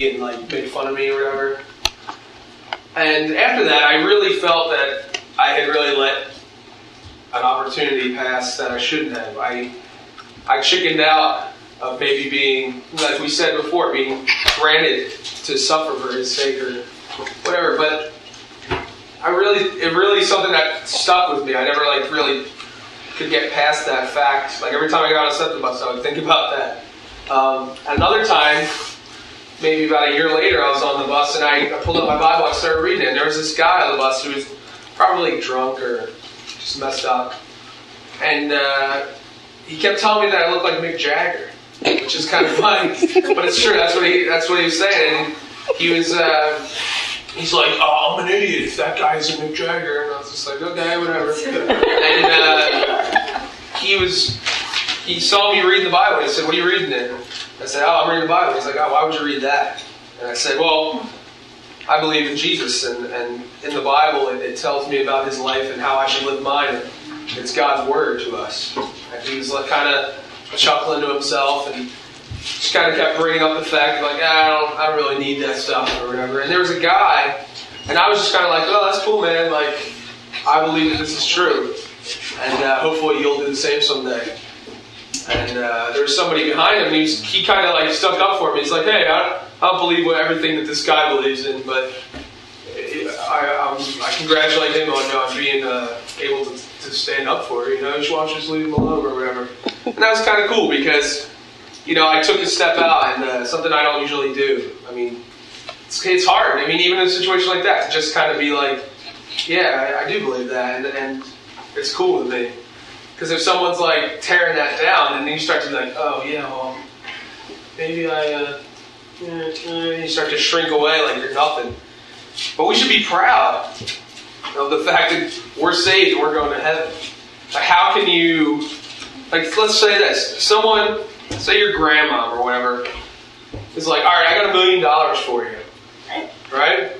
and like made fun of me or whatever. And after that, I really felt that I had really let an opportunity pass that I shouldn't have. I I chickened out of maybe being, like we said before, being granted to suffer for His sake or whatever. But I really, it really something that stuck with me. I never like really could get past that fact. Like every time I got on a SEPTA bus, I would think about that. Um, another time, maybe about a year later, I was on the bus and I pulled up my Bible and started reading it. And there was this guy on the bus who was probably drunk or just messed up. And uh, he kept telling me that I looked like Mick Jagger, which is kind of funny, but it's true. That's what he that's what he was saying. And he was uh, he's like, "Oh, I'm an idiot. if That guy's a Mick Jagger," and I was just like, "Okay, whatever." And uh, he was he saw me reading the Bible. He said, "What are you reading then?" I said, "Oh, I'm reading the Bible." He's like, "Oh, why would you read that?" And I said, "Well." I believe in Jesus, and, and in the Bible, it, it tells me about his life and how I should live mine. It's God's word to us. And he was like kind of chuckling to himself and just kind of kept bringing up the fact like ah, I don't I don't really need that stuff or whatever. And there was a guy, and I was just kind of like, oh, that's cool, man. Like I believe that this is true, and uh, hopefully you'll do the same someday. And uh, there was somebody behind him. And he, kind of like stuck up for me. He's like, hey, I, I don't believe what everything that this guy believes in, but I, I congratulate him on, on being uh, able to, to stand up for it. You know, just watch just leave him alone or whatever. And that was kind of cool because, you know, I took a step out and uh, something I don't usually do. I mean, it's, it's hard. I mean, even in a situation like that, to just kind of be like, yeah, I, I do believe that, and, and it's cool with me. Because if someone's like tearing that down, and then you start to be like, oh yeah, well, maybe I, uh, yeah, you start to shrink away like you're nothing. But we should be proud of the fact that we're saved and we're going to heaven. Like, how can you, like, let's say this: someone, say your grandma or whatever, is like, all right, I got a million dollars for you, right?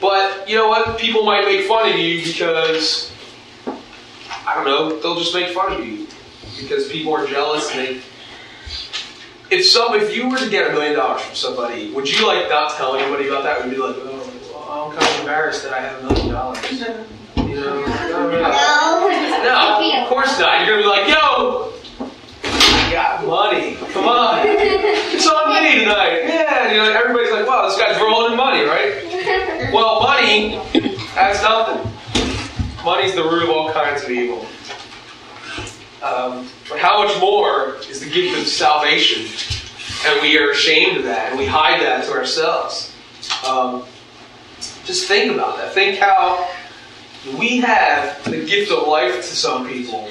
But you know what? People might make fun of you because I don't know. They'll just make fun of you because people are jealous and they. If some, if you were to get a million dollars from somebody, would you like not tell anybody about that? Would you be like, oh, well, I'm kind of embarrassed that I have a million dollars? You know? No, no. no, of course not. You're gonna be like, yo, I got money. Come on, it's on me tonight. Yeah, you know, everybody's like, wow, this guy's rolling in money, right? Well, money has nothing. Money's the root of all kinds of evil. Um, but how much more is the gift of salvation? And we are ashamed of that, and we hide that to ourselves. Um, just think about that. Think how we have the gift of life to some people,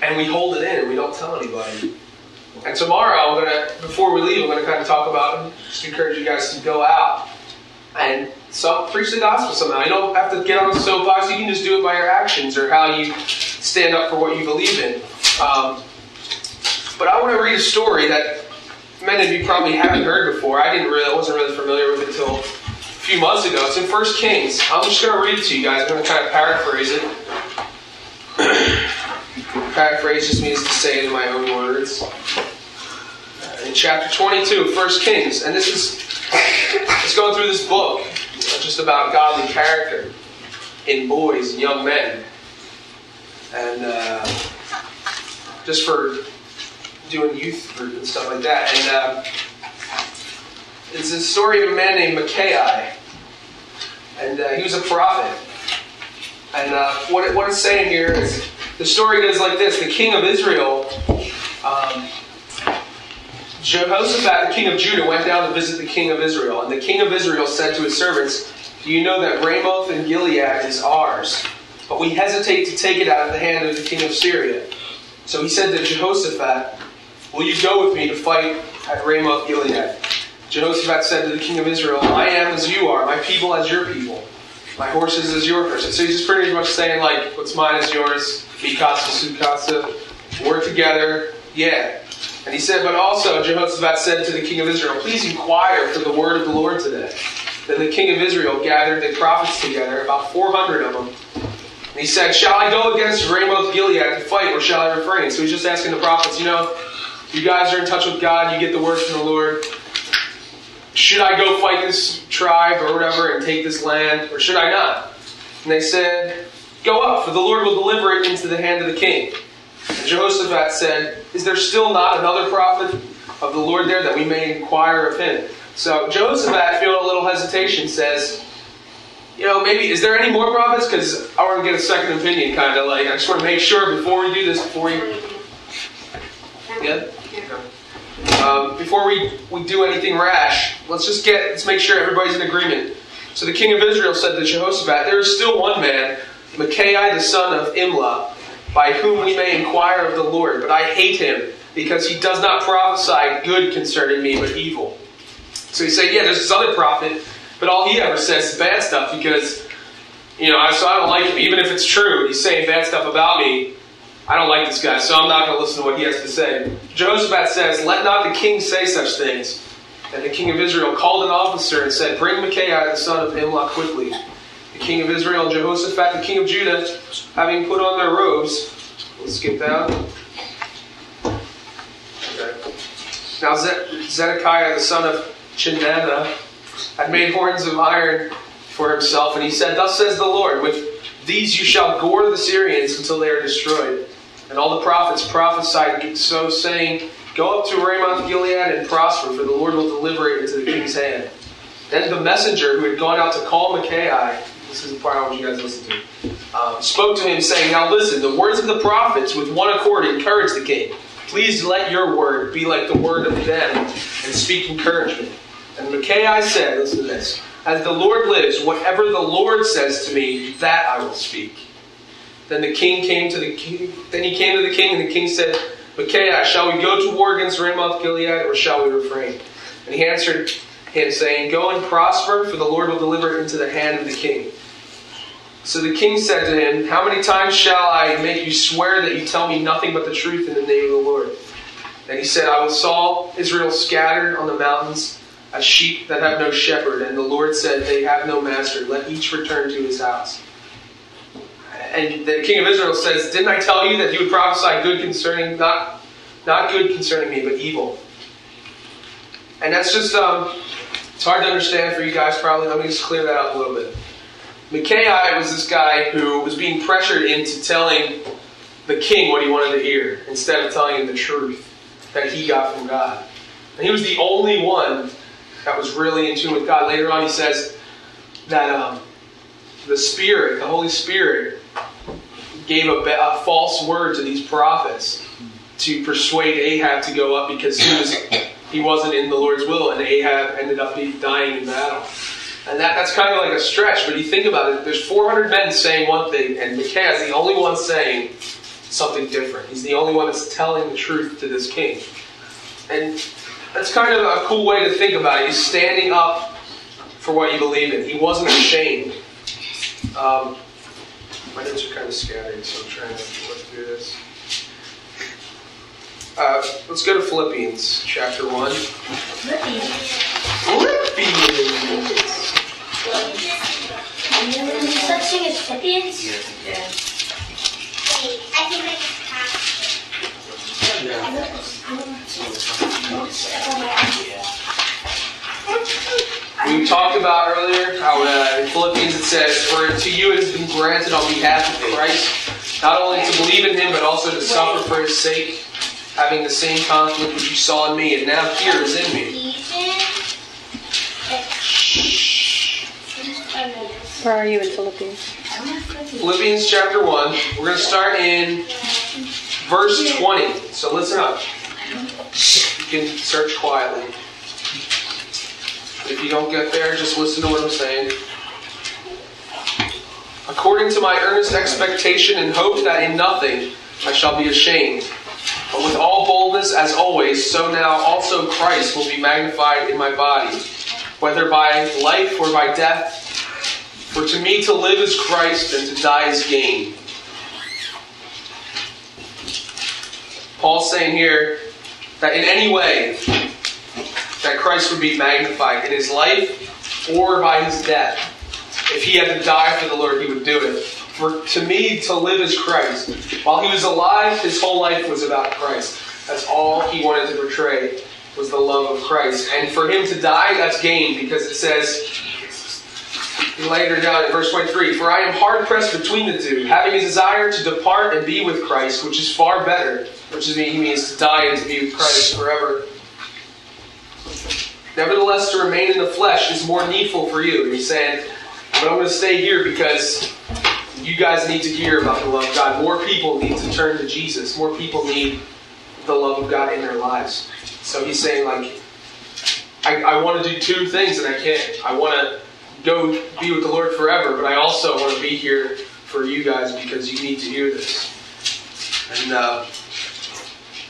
and we hold it in and we don't tell anybody. And tomorrow, I'm gonna before we leave, I'm gonna kind of talk about just encourage you guys to go out and some, preach the gospel somehow. You don't have to get on the soapbox. You can just do it by your actions or how you stand up for what you believe in. Um, but I want to read a story that many of you probably haven't heard before. I didn't really, I wasn't really familiar with it until a few months ago. It's in First Kings. I'm just going to read it to you guys. I'm going to kind of paraphrase it. paraphrase just means to say it in my own words. In chapter 22 of 1 Kings, and this is it's going through this book just about godly character in boys and young men. And uh, just for doing youth group and stuff like that. And uh, it's a story of a man named Micaiah. And uh, he was a prophet. And uh, what, it, what it's saying here is the story goes like this The king of Israel, um, Jehoshaphat, the king of Judah, went down to visit the king of Israel. And the king of Israel said to his servants, Do you know that Ramoth and Gilead is ours? But we hesitate to take it out of the hand of the king of Syria. So he said to Jehoshaphat, Will you go with me to fight at Ramoth Gilead? Jehoshaphat said to the king of Israel, I am as you are, my people as your people, my horses as your horses. So he's just pretty much saying, like, what's mine is yours, mikasa, sukasa, work together, yeah. And he said, But also Jehoshaphat said to the king of Israel, Please inquire for the word of the Lord today. Then the king of Israel gathered the prophets together, about 400 of them. And he said, Shall I go against Ramoth Gilead to fight, or shall I refrain? So he's just asking the prophets, you know, you guys are in touch with God, you get the word from the Lord. should I go fight this tribe or whatever and take this land, or should I not? And they said, Go up, for the Lord will deliver it into the hand of the king. And Jehoshaphat said, Is there still not another prophet of the Lord there that we may inquire of him? So Jehoshaphat, feeling a little hesitation, says, You know, maybe, is there any more prophets? Because I want to get a second opinion, kind of like, I just want to make sure before we do this, before we. Yeah? Um, before we, we do anything rash, let's just get, let's make sure everybody's in agreement. So the king of Israel said to Jehoshaphat, There is still one man, Micaiah the son of Imlah, by whom we may inquire of the Lord, but I hate him, because he does not prophesy good concerning me, but evil. So he said, Yeah, there's this other prophet, but all he ever says is bad stuff, because, you know, so I don't like him. Even if it's true, he's saying bad stuff about me, I don't like this guy, so I'm not going to listen to what he has to say. Jehoshaphat says, Let not the king say such things. And the king of Israel called an officer and said, Bring Micaiah the son of Imlah quickly. The king of Israel Jehoshaphat, the king of Judah, having put on their robes, let's skip down. Now Zedekiah the son of Chenaanah had made horns of iron for himself, and he said, Thus says the Lord, with these you shall gore the Syrians until they are destroyed. And all the prophets prophesied so, saying, Go up to Ramoth Gilead and prosper, for the Lord will deliver it into the king's hand. Then the messenger who had gone out to call Micaiah, this is I want you guys listen to, um, spoke to him, saying, Now listen, the words of the prophets with one accord encourage the king. Please let your word be like the word of them and speak encouragement. And Micaiah said, Listen to this. As the Lord lives, whatever the Lord says to me, that I will speak. Then the king came to the king. Then he came to the king, and the king said, Micaiah, shall we go to war against Ramoth Gilead, or shall we refrain? And he answered him, saying, Go and prosper, for the Lord will deliver it into the hand of the king. So the king said to him, How many times shall I make you swear that you tell me nothing but the truth in the name of the Lord? And he said, I will saw Israel scattered on the mountains as sheep that have no shepherd. And the Lord said, They have no master. Let each return to his house. And the king of Israel says, Didn't I tell you that you would prophesy good concerning, not, not good concerning me, but evil? And that's just, um, it's hard to understand for you guys probably. Let me just clear that up a little bit. Micaiah was this guy who was being pressured into telling the king what he wanted to hear instead of telling him the truth that he got from God. And he was the only one that was really in tune with God. Later on, he says that um, the Spirit, the Holy Spirit, gave a, a, false word to these prophets to persuade Ahab to go up because he was he wasn't in the Lord's will, and Ahab ended up dying in battle. And that, that's kind of like a stretch, but you think about it, there's 400 men saying one thing, and Micaiah is the only one saying something different. He's the only one that's telling the truth to this king. And that's kind of a cool way to think about it. He's standing up for what you believe in. He wasn't ashamed. Um, my notes are kind of scattered, so I'm trying to look through this. Uh, let's go to Philippians chapter 1. Philippians. Philippians. We talked about earlier how uh, in Philippians it says, For to you it has been granted on behalf of Christ, not only to believe in him, but also to suffer for his sake, having the same conflict which you saw in me, and now here is in me. Where are you in Philippians? Philippians chapter 1. We're going to start in verse 20. So listen up. You can search quietly. If you don't get there, just listen to what I'm saying. According to my earnest expectation and hope that in nothing I shall be ashamed, but with all boldness as always, so now also Christ will be magnified in my body, whether by life or by death. For to me to live is Christ and to die is gain. Paul's saying here that in any way that Christ would be magnified in his life or by his death. If he had to die for the Lord, he would do it. For to me, to live is Christ. While he was alive, his whole life was about Christ. That's all he wanted to portray. was the love of Christ. And for him to die, that's gain because it says, later down in verse 23, For I am hard pressed between the two, having a desire to depart and be with Christ, which is far better, which is, he means to die and to be with Christ forever. Nevertheless, to remain in the flesh is more needful for you. He's saying, but I'm going to stay here because you guys need to hear about the love of God. More people need to turn to Jesus. More people need the love of God in their lives. So he's saying, like, I, I want to do two things and I can't. I want to go be with the Lord forever, but I also want to be here for you guys because you need to hear this. And uh,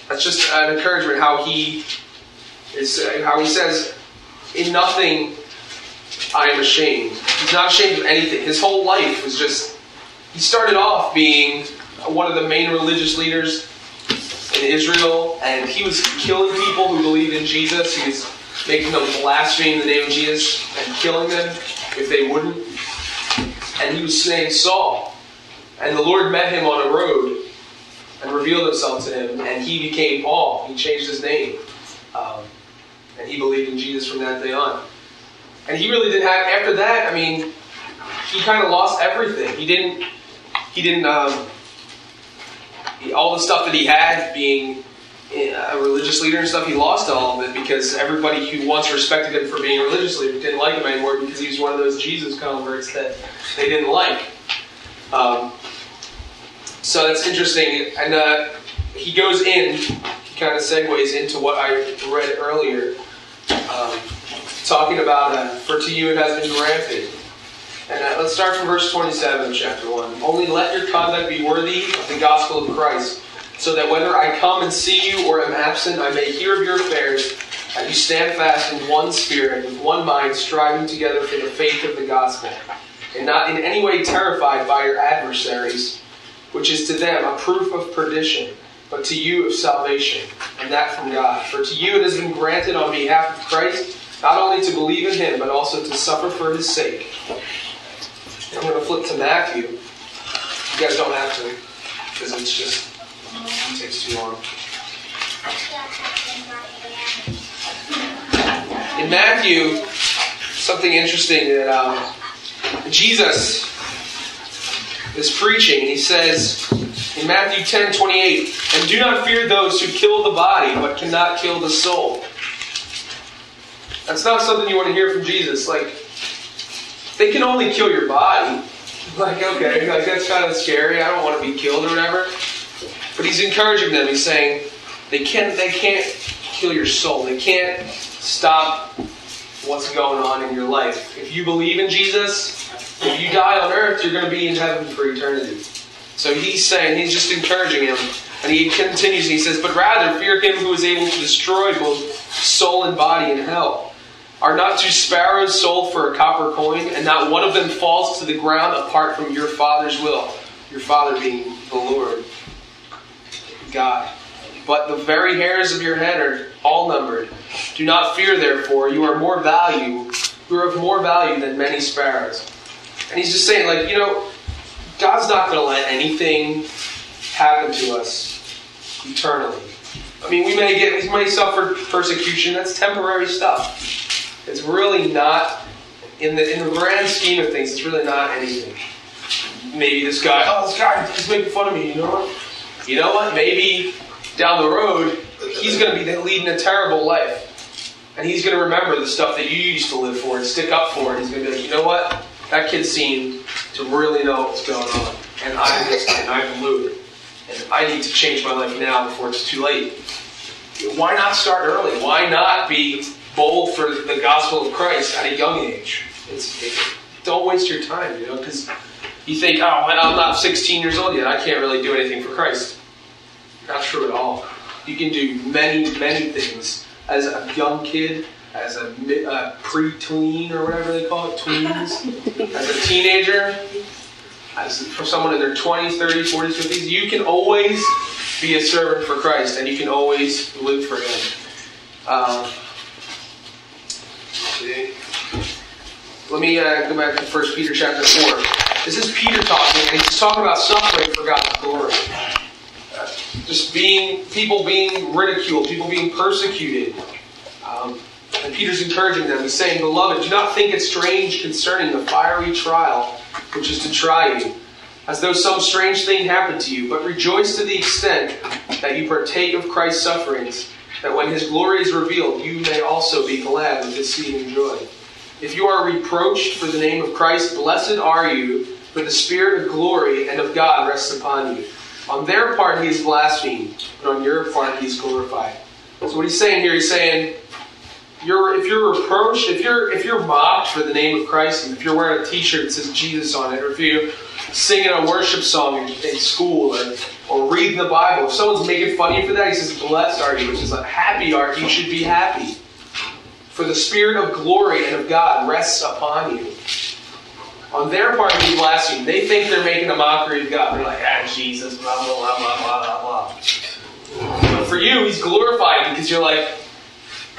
that's just an encouragement how he is, how he says, in nothing I am ashamed. He's not ashamed of anything. His whole life was just, he started off being one of the main religious leaders in Israel, and he was killing people who believed in Jesus. He was making them blaspheme the name of Jesus and killing them if they wouldn't. And he was saying Saul. And the Lord met him on a road and revealed himself to him, and he became Paul. He changed his name. Um, and he believed in Jesus from that day on. And he really didn't have, after that, I mean, he kind of lost everything. He didn't, he didn't, um, he, all the stuff that he had being a religious leader and stuff, he lost all of it because everybody who once respected him for being a religious leader didn't like him anymore because he was one of those Jesus converts that they didn't like. Um, so that's interesting. And uh, he goes in, he kind of segues into what I read earlier, um, talking about, uh, for to you it has been granted. And uh, let's start from verse 27 chapter 1. Only let your conduct be worthy of the gospel of Christ so that whether I come and see you or am absent, I may hear of your affairs, and you stand fast in one spirit, with one mind, striving together for the faith of the gospel, and not in any way terrified by your adversaries, which is to them a proof of perdition, but to you of salvation, and that from God. For to you it has been granted on behalf of Christ, not only to believe in him, but also to suffer for his sake. I'm going to flip to Matthew. You guys don't have to, because it's just takes too long. In Matthew, something interesting that um, Jesus is preaching. He says in Matthew 10 28, and do not fear those who kill the body, but cannot kill the soul. That's not something you want to hear from Jesus. Like, they can only kill your body. Like, okay, like that's kind of scary. I don't want to be killed or whatever. But he's encouraging them. He's saying they can't they can't kill your soul. They can't stop what's going on in your life. If you believe in Jesus, if you die on earth, you're going to be in heaven for eternity. So he's saying, he's just encouraging him. And he continues and he says, But rather fear him who is able to destroy both soul and body in hell. Are not two sparrows sold for a copper coin, and not one of them falls to the ground apart from your Father's will? Your Father being the Lord. God. But the very hairs of your head are all numbered. Do not fear, therefore, you are more value, you are of more value than many sparrows. And he's just saying, like, you know, God's not going to let anything happen to us eternally. I mean, we may get, we may suffer persecution. That's temporary stuff. It's really not in the in the grand scheme of things. It's really not anything. Maybe this guy, oh, this guy he's making fun of me. You know what? You know what? Maybe down the road, he's going to be leading a terrible life. And he's going to remember the stuff that you used to live for and stick up for. And he's going to be like, you know what? That kid seemed to really know what's going on. And I missed it, and I blew it. And I need to change my life now before it's too late. Why not start early? Why not be bold for the gospel of Christ at a young age? It's, it, don't waste your time, you know, because you think, oh, I'm not 16 years old yet. I can't really do anything for Christ. Not true at all. You can do many, many things as a young kid, as a, a pre-tween or whatever they call it, tweens, as a teenager, as for someone in their 20s, 30s, 40s, 50s. You can always be a servant for Christ, and you can always live for Him. Um, let me uh, go back to 1 Peter chapter 4. This is Peter talking, and he's talking about suffering for God's glory. Just being, people being ridiculed, people being persecuted. Um, and Peter's encouraging them. He's saying, Beloved, do not think it strange concerning the fiery trial which is to try you, as though some strange thing happened to you, but rejoice to the extent that you partake of Christ's sufferings, that when his glory is revealed, you may also be glad with exceeding joy. If you are reproached for the name of Christ, blessed are you, for the Spirit of glory and of God rests upon you. On their part he is blasphemed, but on your part he is glorified. So what he's saying here, he's saying, you're, if you're reproached, if you're if you're mocked for the name of Christ, and if you're wearing a T-shirt that says Jesus on it, or if you're singing a worship song in, in school, or or reading the Bible, if someone's making fun of you for that, he says, "Blessed are you," which is like happy are you should be happy, for the Spirit of glory and of God rests upon you. On their part, he blasphemed. They think they're making a mockery of God. They're like, ah, Jesus, blah blah blah blah blah blah. But for you, he's glorified because you're like,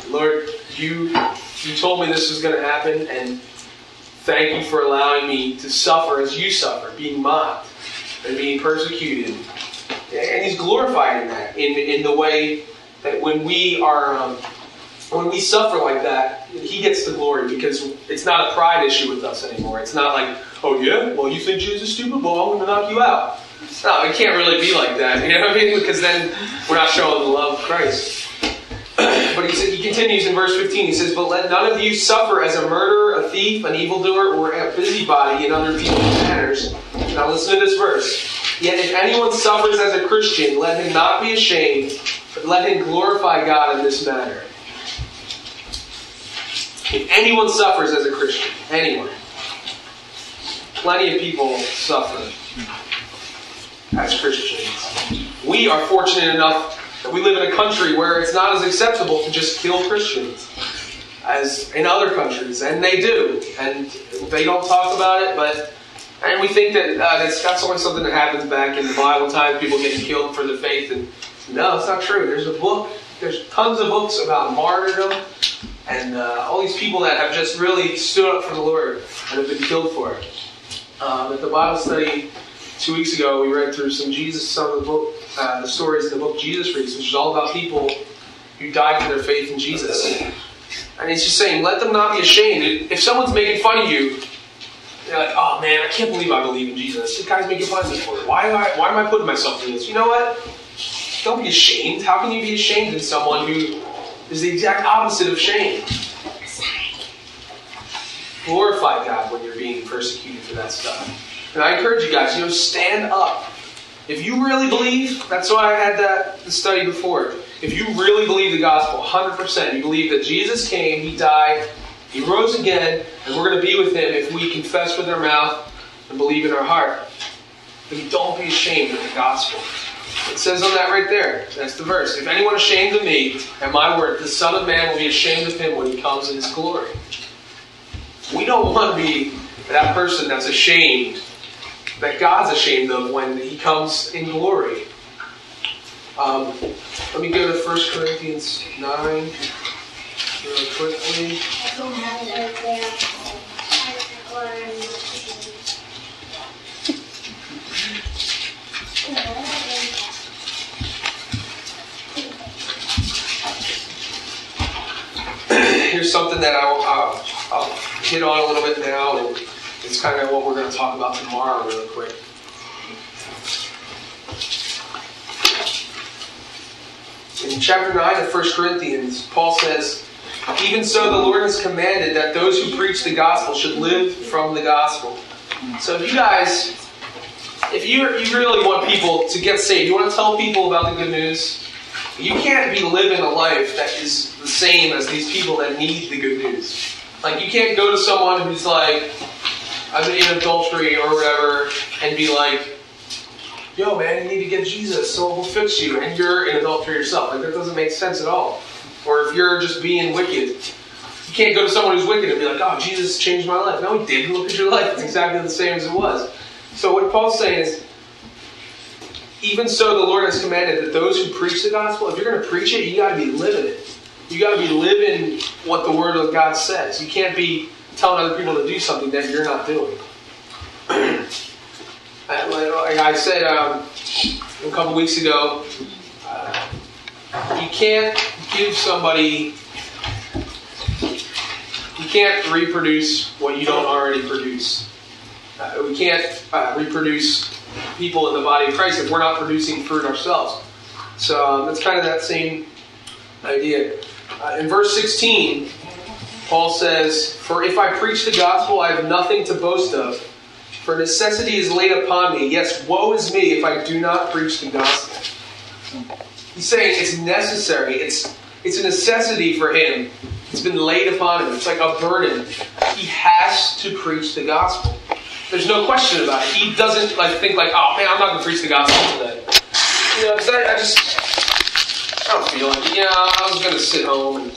Lord, you you told me this was going to happen, and thank you for allowing me to suffer as you suffer, being mocked and being persecuted. And He's glorified in that, in in the way that when we are. Um, when we suffer like that, he gets the glory because it's not a pride issue with us anymore. It's not like, oh yeah, well you think Jesus is stupid, well I'm going to knock you out. No, it can't really be like that. You know what I mean? Because then we're not showing the love of Christ. But he, he continues in verse 15. He says, But let none of you suffer as a murderer, a thief, an evildoer, or a busybody in other people's matters. Now listen to this verse. Yet if anyone suffers as a Christian, let him not be ashamed, but let him glorify God in this matter. If anyone suffers as a Christian, anyone, plenty of people suffer as Christians. We are fortunate enough that we live in a country where it's not as acceptable to just kill Christians as in other countries, and they do, and they don't talk about it, but. And we think that uh, that's, that's only something that happens back in the Bible times, people getting killed for the faith. And no, it's not true. There's a book, there's tons of books about martyrdom and uh, all these people that have just really stood up for the Lord and have been killed for it. Um, at the Bible study two weeks ago, we read through some Jesus, some of the book, uh, the stories in the book Jesus Freaks, which is all about people who died for their faith in Jesus. And he's just saying, let them not be ashamed. If someone's making fun of you, you're like, oh man, I can't believe I believe in Jesus. This guy's making fun of me for it. Why, am I, why am I putting myself through this? You know what? Don't be ashamed. How can you be ashamed of someone who is the exact opposite of shame? Glorify God when you're being persecuted for that stuff. And I encourage you guys, you know, stand up. If you really believe, that's why I had that study before. If you really believe the gospel, 100%, you believe that Jesus came, He died, He rose again, and we're going to be with Him if we confess with our mouth and believe in our heart. Then don't be ashamed of the gospel. It says on that right there. That's the verse. If anyone ashamed of me and my word, the Son of Man will be ashamed of him when he comes in his glory. We don't want to be that person that's ashamed, that God's ashamed of when he comes in glory. Um, let me go to 1 Corinthians 9 really quickly. I don't have it right there. Here's something that I'll, I'll, I'll hit on a little bit now, and it's kind of what we're going to talk about tomorrow, really quick. In chapter 9 of 1 Corinthians, Paul says, Even so, the Lord has commanded that those who preach the gospel should live from the gospel. So, if you guys, if you, you really want people to get saved, you want to tell people about the good news, you can't be living a life that is the same as these people that need the good news. Like, you can't go to someone who's like, I'm in adultery or whatever, and be like, yo, man, you need to get Jesus, so we'll fix you, and you're in adultery yourself. Like, that doesn't make sense at all. Or if you're just being wicked, you can't go to someone who's wicked and be like, oh, Jesus changed my life. No, he didn't. Look at your life. It's exactly the same as it was. So what Paul's saying is, even so, the Lord has commanded that those who preach the gospel, if you're going to preach it, you got to be living it. You got to be living what the Word of God says. You can't be telling other people to do something that you're not doing. like I said um, a couple weeks ago, uh, you can't give somebody you can't reproduce what you don't already produce. Uh, we can't uh, reproduce people in the body of Christ if we're not producing fruit ourselves. So um, it's kind of that same idea. Uh, in verse 16, Paul says, For if I preach the gospel, I have nothing to boast of. For necessity is laid upon me. Yes, woe is me if I do not preach the gospel. He's saying it's necessary. It's it's a necessity for him. It's been laid upon him. It's like a burden. He has to preach the gospel. There's no question about it. He doesn't like think like, oh man, I'm not going to preach the gospel today. You know, because I, I, just I don't feel like it. Yeah, I was going to sit home and.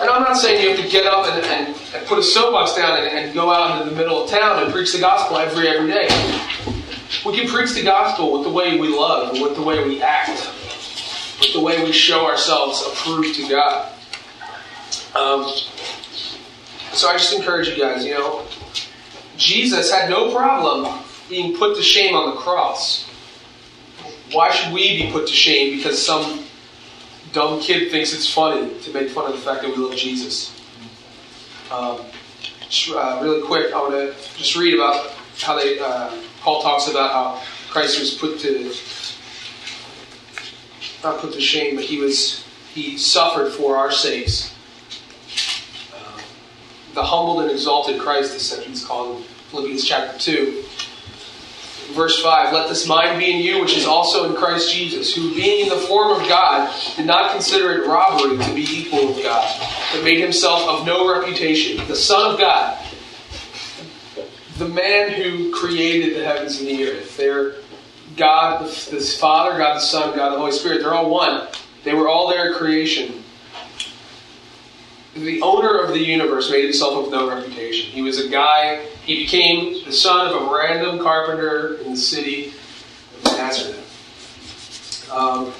And I'm not saying you have to get up and, and, and put a soapbox down and, and go out into the middle of town and preach the gospel every every day. We can preach the gospel with the way we love, with the way we act, with the way we show ourselves approved to God. Um, so I just encourage you guys, you know, Jesus had no problem being put to shame on the cross. Why should we be put to shame because some dumb kid thinks it's funny to make fun of the fact that we love Jesus? Um, just, uh, really quick, I want to just read about how they. Uh, Paul talks about how Christ was put to not put to shame, but he was he suffered for our sakes the humbled and exalted Christ, as he's called in Philippians chapter 2. Verse 5 Let this mind be in you, which is also in Christ Jesus, who, being in the form of God, did not consider it robbery to be equal with God, but made himself of no reputation, the Son of God, the man who created the heavens and the earth. They're God, the, the Father, God the Son, God the Holy Spirit. They're all one. They were all there at creation the owner of the universe made himself of no reputation. He was a guy, he became the son of a random carpenter in the city of Nazareth. Um,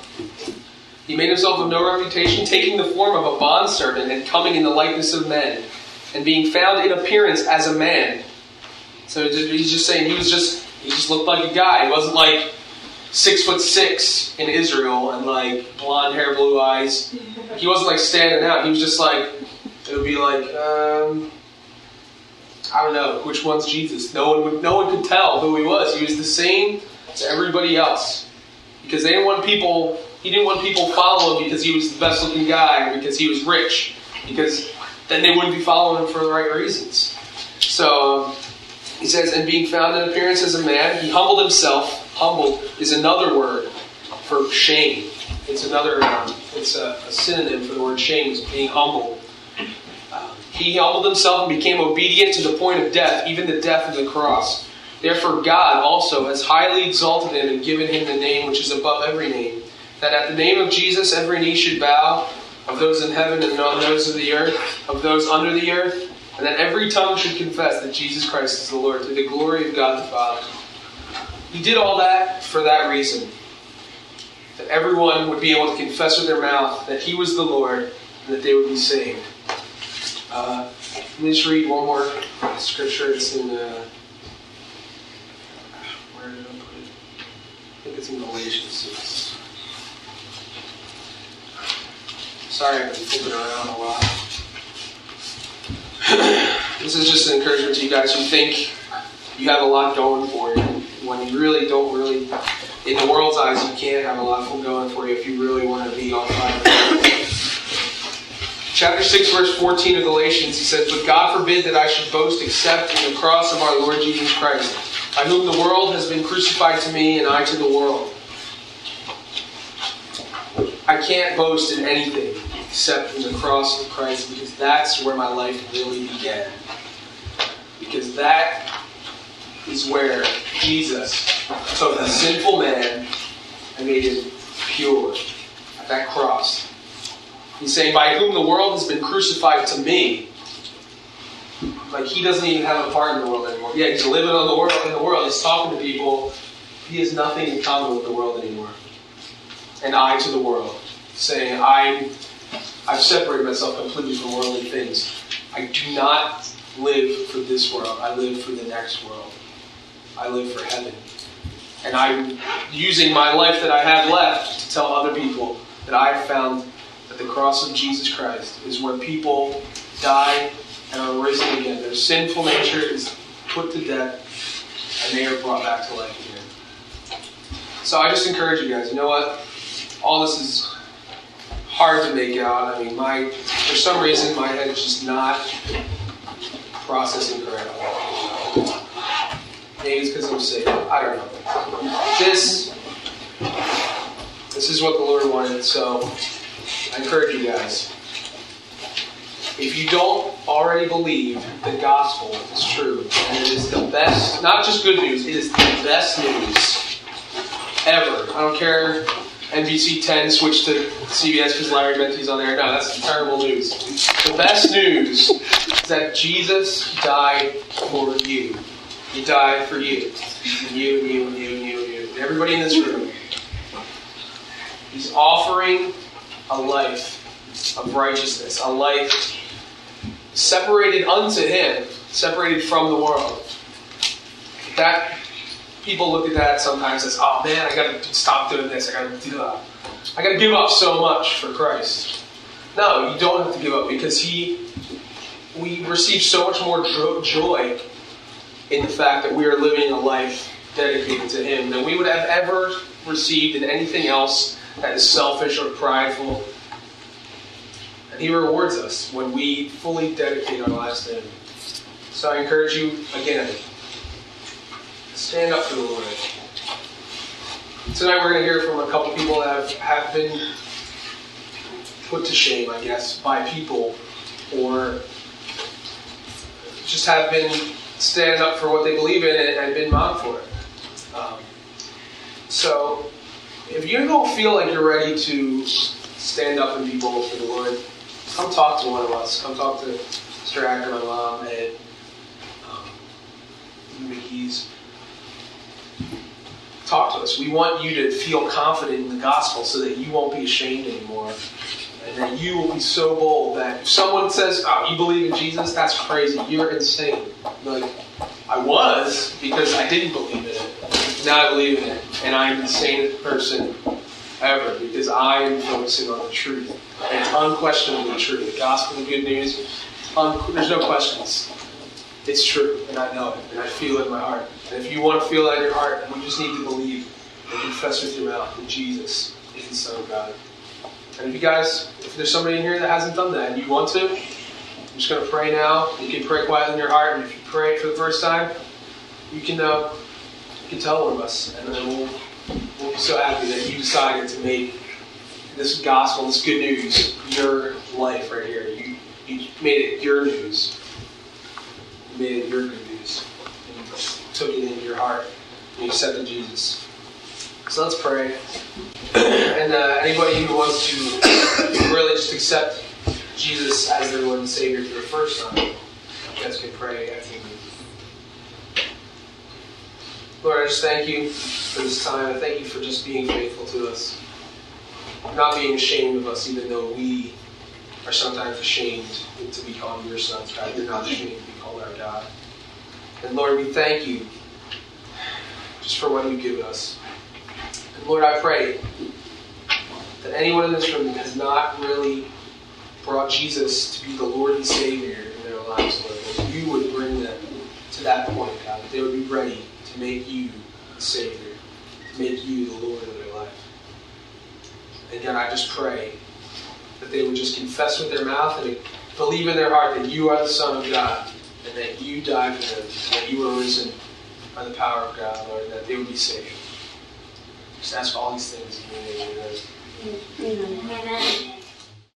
he made himself of no reputation, taking the form of a bondservant and coming in the likeness of men, and being found in appearance as a man. So he's just saying he was just he just looked like a guy. He wasn't like six foot six in Israel and like blonde hair, blue eyes. He wasn't like standing out. He was just like it would be like, um, I don't know, which one's Jesus? No one would, no one could tell who he was. He was the same to everybody else because they didn't want people. He didn't want people follow him because he was the best looking guy, because he was rich, because then they wouldn't be following him for the right reasons. So he says, and being found in appearance as a man, he humbled himself. Humble is another word for shame. It's another. Um, it's a, a synonym for the word shame. Is being humble. He humbled himself and became obedient to the point of death, even the death of the cross. Therefore, God also has highly exalted him and given him the name which is above every name, that at the name of Jesus every knee should bow, of those in heaven and on those of the earth, of those under the earth, and that every tongue should confess that Jesus Christ is the Lord, to the glory of God the Father. He did all that for that reason. That everyone would be able to confess with their mouth that He was the Lord and that they would be saved. Uh, let me just read one more scripture. It's in, uh, where did I put it? I think it's in Galatians. Sorry, I've been flipping around a lot. this is an encouragement to you guys who think you have a lot going for you when you really don't really, in the world's eyes, you can't have a lot going for you if you really want to be on fire chapter 6, verse 14 of Galatians, he says, But God forbid that I should boast except in the cross of our Lord Jesus Christ, by whom the world has been crucified to me, and I to the world. I can't boast in anything except in the cross of Christ, because that's where my life really began. Because that is where Jesus took a sinful man and made him pure at that cross. He's saying, by whom the world has been crucified to me. Like he doesn't even have a part in the world anymore. Yeah, he's living on the world in the world. He's talking to people. He has nothing in common with the world anymore. And I to the world, saying, I, I've separated myself completely from worldly things. I do not live for this world. I live for the next world. I live for heaven. And I'm using my life that I have left to tell other people that I have found that the cross of Jesus Christ is where people die and are risen again. Their sinful nature is put to death, and they are brought back to life again. So I just encourage you guys. You know what? All this is hard to make out. I mean, my for some reason my head is just not processing correctly. Maybe it's because I'm sick. I don't know. This this is what the Lord wanted. So I encourage you guys. If you don't already believe the gospel is true, and it is the best, not just good news, it is the best news ever. I don't care NBC 10 switched to CBS because Larry Mendte's on there. No, that's terrible news. The best news is that Jesus died for you. He died for you. You, you, you, you, you. Everybody in this room. He's offering a life of righteousness, a life separated unto Him, separated from the world. That people look at that sometimes as, oh man, I gotta stop doing this, I gotta do that. I gotta give up so much for Christ. No, you don't have to give up because He, we receive so much more joy in the fact that we are living a life dedicated to Him than we would have ever received in anything else that is selfish or prideful. And He rewards us when we fully dedicate our lives to Him. So I encourage you again stand up for the Lord. Tonight we're going to hear from a couple people that have, have been put to shame, I guess, by people or just have been stand up for what they believe in and, and been mocked for it. Um, so if you don't feel like you're ready to stand up and be bold for the Lord, come talk to one of us. Come talk to Mr. Acker, my mom, and um, Mickey's talk to us. We want you to feel confident in the gospel so that you won't be ashamed anymore. And that you will be so bold that if someone says, Oh, you believe in Jesus? That's crazy. You're insane. Like, I was because I didn't believe in it. Now I believe in it. And I'm the sanest person ever because I am focusing on the truth. It's unquestionably true. The gospel, the good news, un- there's no questions. It's true, and I know it, and I feel it in my heart. And if you want to feel that in your heart, you just need to believe and confess with your mouth that Jesus is the Son of God. And if you guys, if there's somebody in here that hasn't done that and you want to, I'm just going to pray now. You can pray quietly in your heart, and if you pray for the first time, you can uh, you can tell one of us, and then we'll, we'll be so happy that you decided to make this gospel, this good news, your life right here. You, you made it your news. Made your good news. And you took it into your heart. And you accepted Jesus. So let's pray. and uh, anybody who wants to really just accept Jesus as their Lord and Savior for the first time, you guys can pray after me. Lord, I just thank you for this time. I thank you for just being faithful to us. Not being ashamed of us, even though we are sometimes ashamed to be called your sons. God, you're not ashamed God. And Lord, we thank you just for what you've given us. And Lord, I pray that anyone in this room that has not really brought Jesus to be the Lord and Savior in their lives, Lord, that you would bring them to that point, God, that they would be ready to make you the Savior, to make you the Lord of their life. And God, I just pray that they would just confess with their mouth and believe in their heart that you are the Son of God and that you died for them, that you were risen by the power of God, Lord, that they would be saved. Just ask for all these things in your name. Amen. Amen.